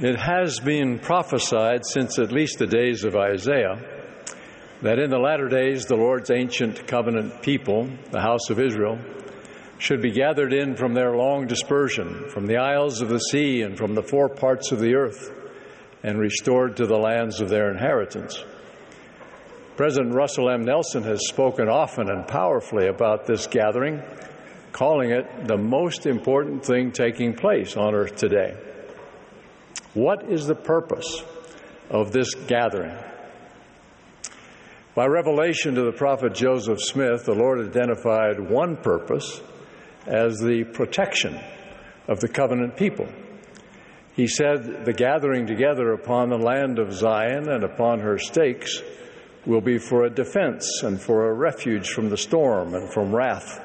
It has been prophesied since at least the days of Isaiah that in the latter days the Lord's ancient covenant people, the house of Israel, should be gathered in from their long dispersion, from the isles of the sea and from the four parts of the earth, and restored to the lands of their inheritance. President Russell M. Nelson has spoken often and powerfully about this gathering, calling it the most important thing taking place on earth today. What is the purpose of this gathering? By revelation to the prophet Joseph Smith, the Lord identified one purpose as the protection of the covenant people. He said, The gathering together upon the land of Zion and upon her stakes will be for a defense and for a refuge from the storm and from wrath,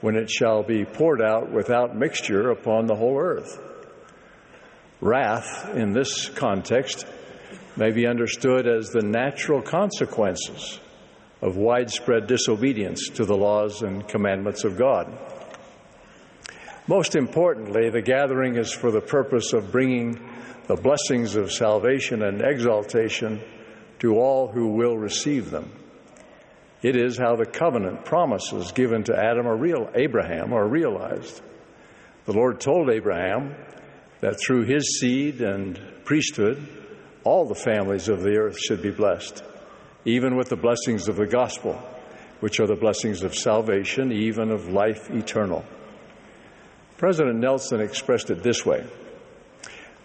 when it shall be poured out without mixture upon the whole earth. Wrath, in this context, may be understood as the natural consequences of widespread disobedience to the laws and commandments of God. Most importantly, the gathering is for the purpose of bringing the blessings of salvation and exaltation to all who will receive them. It is how the covenant promises given to Adam or real Abraham are realized. The Lord told Abraham, that through his seed and priesthood, all the families of the earth should be blessed, even with the blessings of the gospel, which are the blessings of salvation, even of life eternal. President Nelson expressed it this way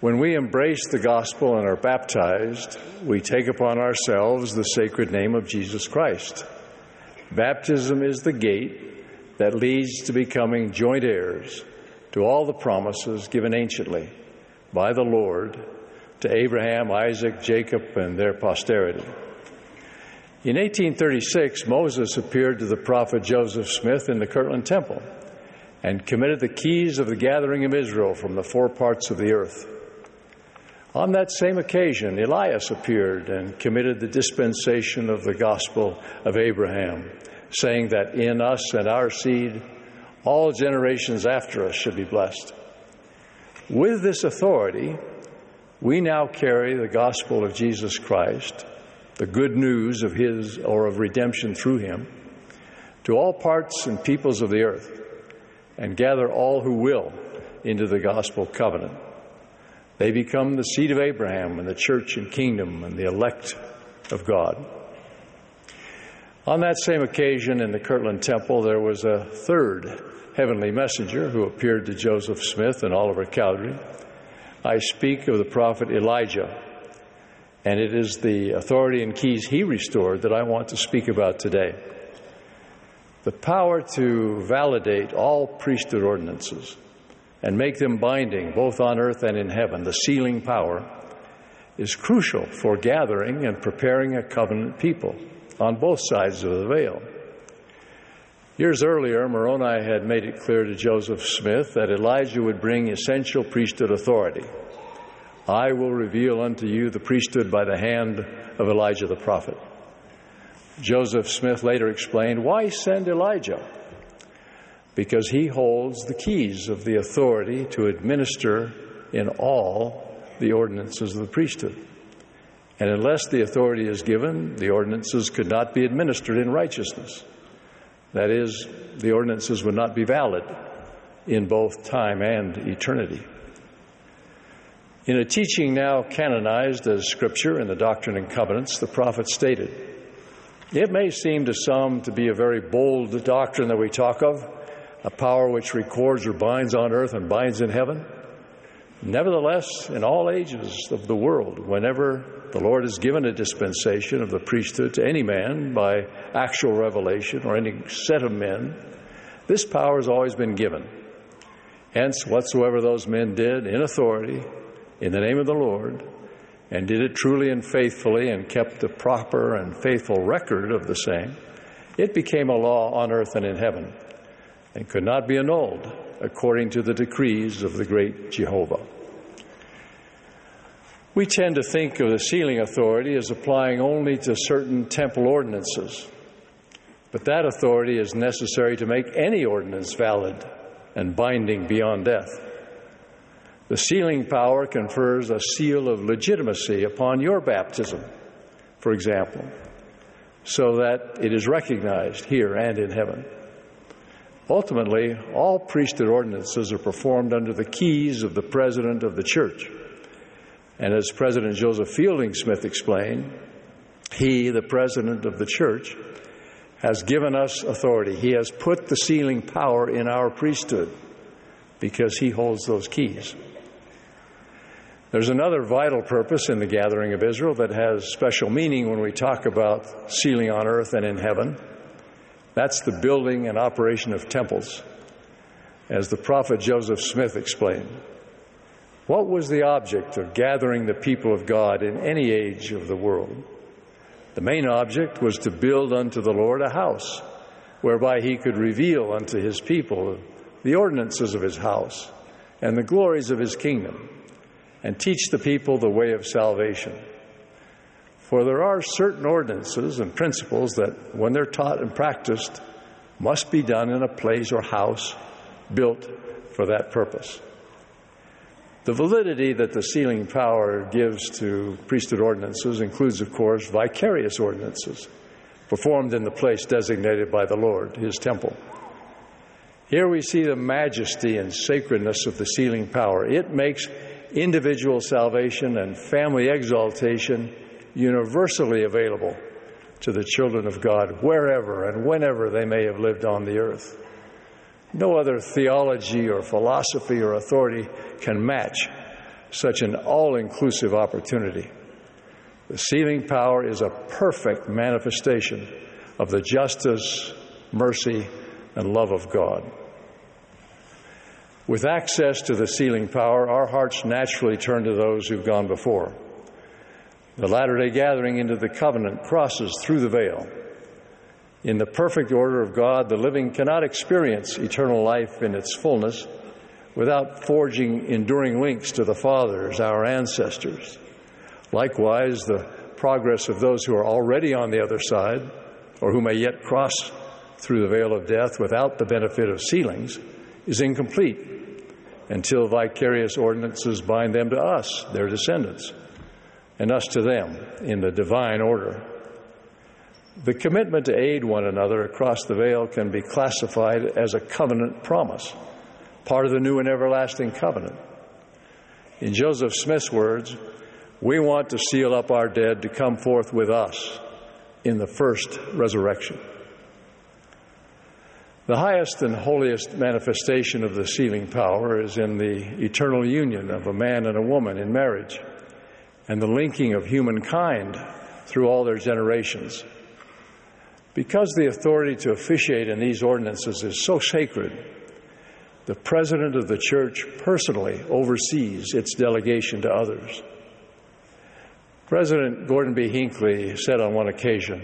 When we embrace the gospel and are baptized, we take upon ourselves the sacred name of Jesus Christ. Baptism is the gate that leads to becoming joint heirs to all the promises given anciently by the Lord to Abraham, Isaac, Jacob, and their posterity. In 1836, Moses appeared to the prophet Joseph Smith in the Kirtland Temple and committed the keys of the gathering of Israel from the four parts of the earth. On that same occasion, Elias appeared and committed the dispensation of the gospel of Abraham, saying that in us and our seed all generations after us should be blessed. With this authority, we now carry the gospel of Jesus Christ, the good news of His or of redemption through Him, to all parts and peoples of the earth, and gather all who will into the gospel covenant. They become the seed of Abraham and the church and kingdom and the elect of God. On that same occasion in the Kirtland Temple, there was a third heavenly messenger who appeared to Joseph Smith and Oliver Cowdery. I speak of the prophet Elijah, and it is the authority and keys he restored that I want to speak about today. The power to validate all priesthood ordinances and make them binding both on earth and in heaven, the sealing power, is crucial for gathering and preparing a covenant people on both sides of the veil. Years earlier, Moroni had made it clear to Joseph Smith that Elijah would bring essential priesthood authority. I will reveal unto you the priesthood by the hand of Elijah the prophet. Joseph Smith later explained, Why send Elijah? Because he holds the keys of the authority to administer in all the ordinances of the priesthood. And unless the authority is given, the ordinances could not be administered in righteousness. That is, the ordinances would not be valid in both time and eternity. In a teaching now canonized as Scripture in the Doctrine and Covenants, the prophet stated, It may seem to some to be a very bold doctrine that we talk of, a power which records or binds on earth and binds in heaven. Nevertheless, in all ages of the world, whenever the Lord has given a dispensation of the priesthood to any man by actual revelation or any set of men, this power has always been given. Hence, whatsoever those men did in authority, in the name of the Lord, and did it truly and faithfully and kept a proper and faithful record of the same, it became a law on earth and in heaven and could not be annulled according to the decrees of the great Jehovah. We tend to think of the sealing authority as applying only to certain temple ordinances, but that authority is necessary to make any ordinance valid and binding beyond death. The sealing power confers a seal of legitimacy upon your baptism, for example, so that it is recognized here and in heaven. Ultimately, all priesthood ordinances are performed under the keys of the president of the church. And as President Joseph Fielding Smith explained, he, the president of the church, has given us authority. He has put the sealing power in our priesthood because he holds those keys. There's another vital purpose in the gathering of Israel that has special meaning when we talk about sealing on earth and in heaven. That's the building and operation of temples, as the prophet Joseph Smith explained. What was the object of gathering the people of God in any age of the world? The main object was to build unto the Lord a house, whereby he could reveal unto his people the ordinances of his house and the glories of his kingdom and teach the people the way of salvation. For there are certain ordinances and principles that, when they're taught and practiced, must be done in a place or house built for that purpose. The validity that the sealing power gives to priesthood ordinances includes, of course, vicarious ordinances performed in the place designated by the Lord, his temple. Here we see the majesty and sacredness of the sealing power. It makes individual salvation and family exaltation universally available to the children of God wherever and whenever they may have lived on the earth. No other theology or philosophy or authority can match such an all inclusive opportunity. The sealing power is a perfect manifestation of the justice, mercy, and love of God. With access to the sealing power, our hearts naturally turn to those who've gone before. The latter day gathering into the covenant crosses through the veil. In the perfect order of God, the living cannot experience eternal life in its fullness without forging enduring links to the fathers, our ancestors. Likewise, the progress of those who are already on the other side, or who may yet cross through the veil of death without the benefit of sealings, is incomplete until vicarious ordinances bind them to us, their descendants, and us to them in the divine order. The commitment to aid one another across the veil can be classified as a covenant promise, part of the new and everlasting covenant. In Joseph Smith's words, we want to seal up our dead to come forth with us in the first resurrection. The highest and holiest manifestation of the sealing power is in the eternal union of a man and a woman in marriage and the linking of humankind through all their generations. Because the authority to officiate in these ordinances is so sacred, the president of the church personally oversees its delegation to others. President Gordon B. Hinckley said on one occasion,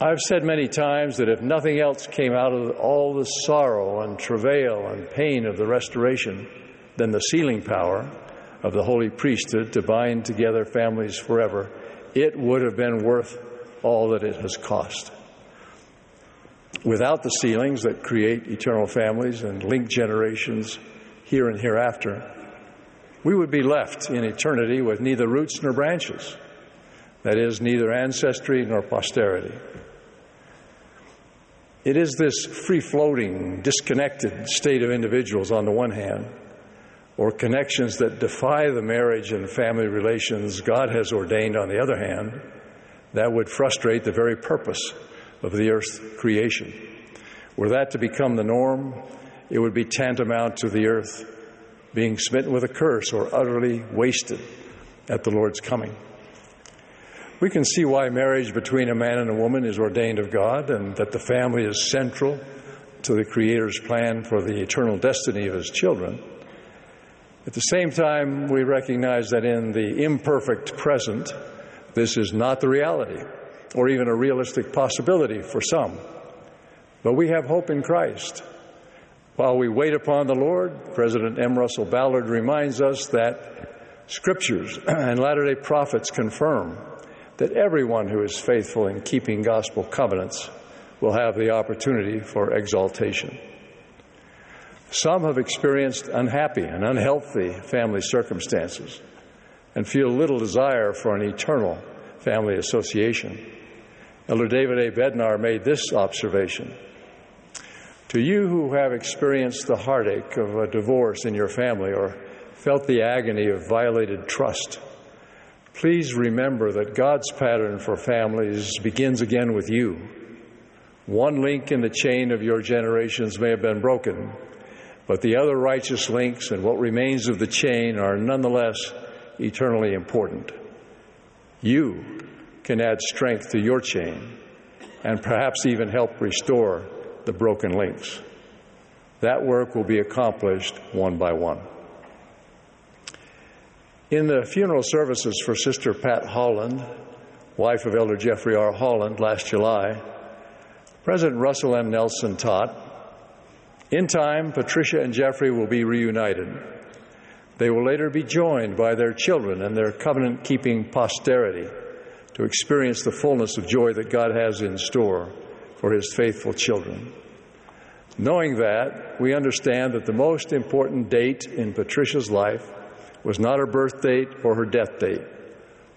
I've said many times that if nothing else came out of all the sorrow and travail and pain of the restoration than the sealing power of the holy priesthood to bind together families forever, it would have been worth all that it has cost. Without the sealings that create eternal families and link generations here and hereafter, we would be left in eternity with neither roots nor branches. That is, neither ancestry nor posterity. It is this free floating, disconnected state of individuals on the one hand, or connections that defy the marriage and family relations God has ordained on the other hand, that would frustrate the very purpose of the earth's creation. Were that to become the norm, it would be tantamount to the earth being smitten with a curse or utterly wasted at the Lord's coming. We can see why marriage between a man and a woman is ordained of God and that the family is central to the Creator's plan for the eternal destiny of His children. At the same time, we recognize that in the imperfect present, this is not the reality or even a realistic possibility for some. But we have hope in Christ. While we wait upon the Lord, President M. Russell Ballard reminds us that scriptures and Latter day prophets confirm that everyone who is faithful in keeping gospel covenants will have the opportunity for exaltation. Some have experienced unhappy and unhealthy family circumstances and feel little desire for an eternal family association. Elder David A. Bednar made this observation. To you who have experienced the heartache of a divorce in your family or felt the agony of violated trust, please remember that God's pattern for families begins again with you. One link in the chain of your generations may have been broken, but the other righteous links and what remains of the chain are nonetheless eternally important. You can add strength to your chain and perhaps even help restore the broken links. That work will be accomplished one by one. In the funeral services for Sister Pat Holland, wife of Elder Jeffrey R. Holland, last July, President Russell M. Nelson taught In time, Patricia and Jeffrey will be reunited. They will later be joined by their children and their covenant keeping posterity to experience the fullness of joy that God has in store for His faithful children. Knowing that, we understand that the most important date in Patricia's life was not her birth date or her death date.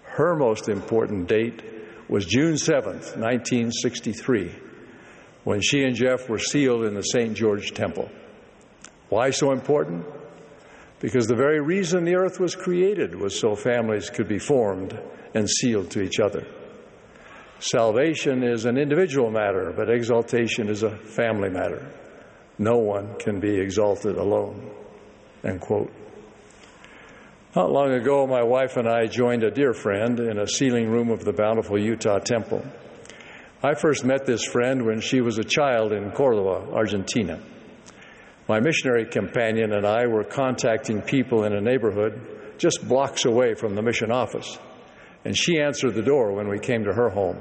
Her most important date was June 7th, 1963, when she and Jeff were sealed in the St. George Temple. Why so important? Because the very reason the earth was created was so families could be formed and sealed to each other. Salvation is an individual matter, but exaltation is a family matter. No one can be exalted alone. End quote. Not long ago, my wife and I joined a dear friend in a sealing room of the Bountiful Utah Temple. I first met this friend when she was a child in Cordoba, Argentina. My missionary companion and I were contacting people in a neighborhood just blocks away from the mission office, and she answered the door when we came to her home.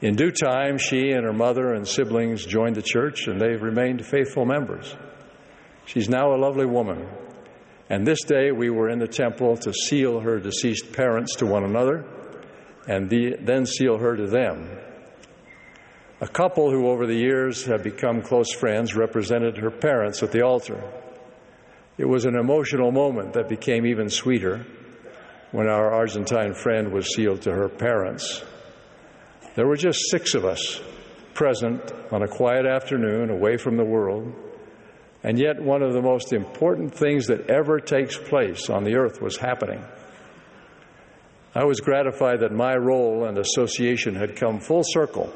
In due time, she and her mother and siblings joined the church, and they've remained faithful members. She's now a lovely woman and this day we were in the temple to seal her deceased parents to one another and the, then seal her to them. A couple who over the years have become close friends represented her parents at the altar. It was an emotional moment that became even sweeter when our Argentine friend was sealed to her parents. There were just six of us present on a quiet afternoon away from the world and yet, one of the most important things that ever takes place on the earth was happening. I was gratified that my role and association had come full circle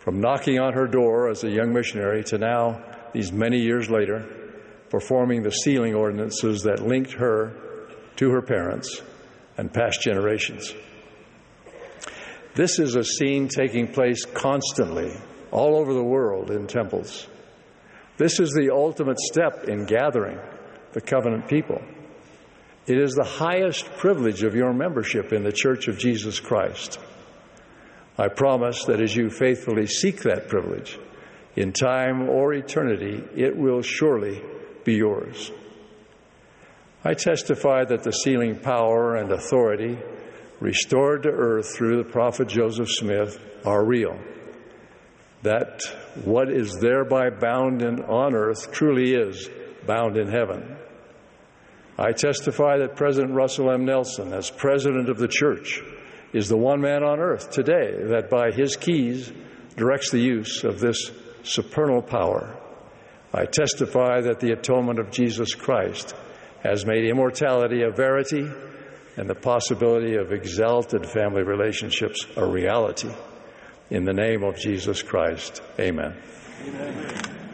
from knocking on her door as a young missionary to now, these many years later, performing the sealing ordinances that linked her to her parents and past generations. This is a scene taking place constantly all over the world in temples. This is the ultimate step in gathering the covenant people. It is the highest privilege of your membership in the Church of Jesus Christ. I promise that as you faithfully seek that privilege, in time or eternity, it will surely be yours. I testify that the sealing power and authority restored to earth through the prophet Joseph Smith are real. That what is thereby bound in, on earth truly is bound in heaven. I testify that President Russell M. Nelson, as president of the church, is the one man on earth today that by his keys directs the use of this supernal power. I testify that the atonement of Jesus Christ has made immortality a verity and the possibility of exalted family relationships a reality. In the name of Jesus Christ, amen. amen.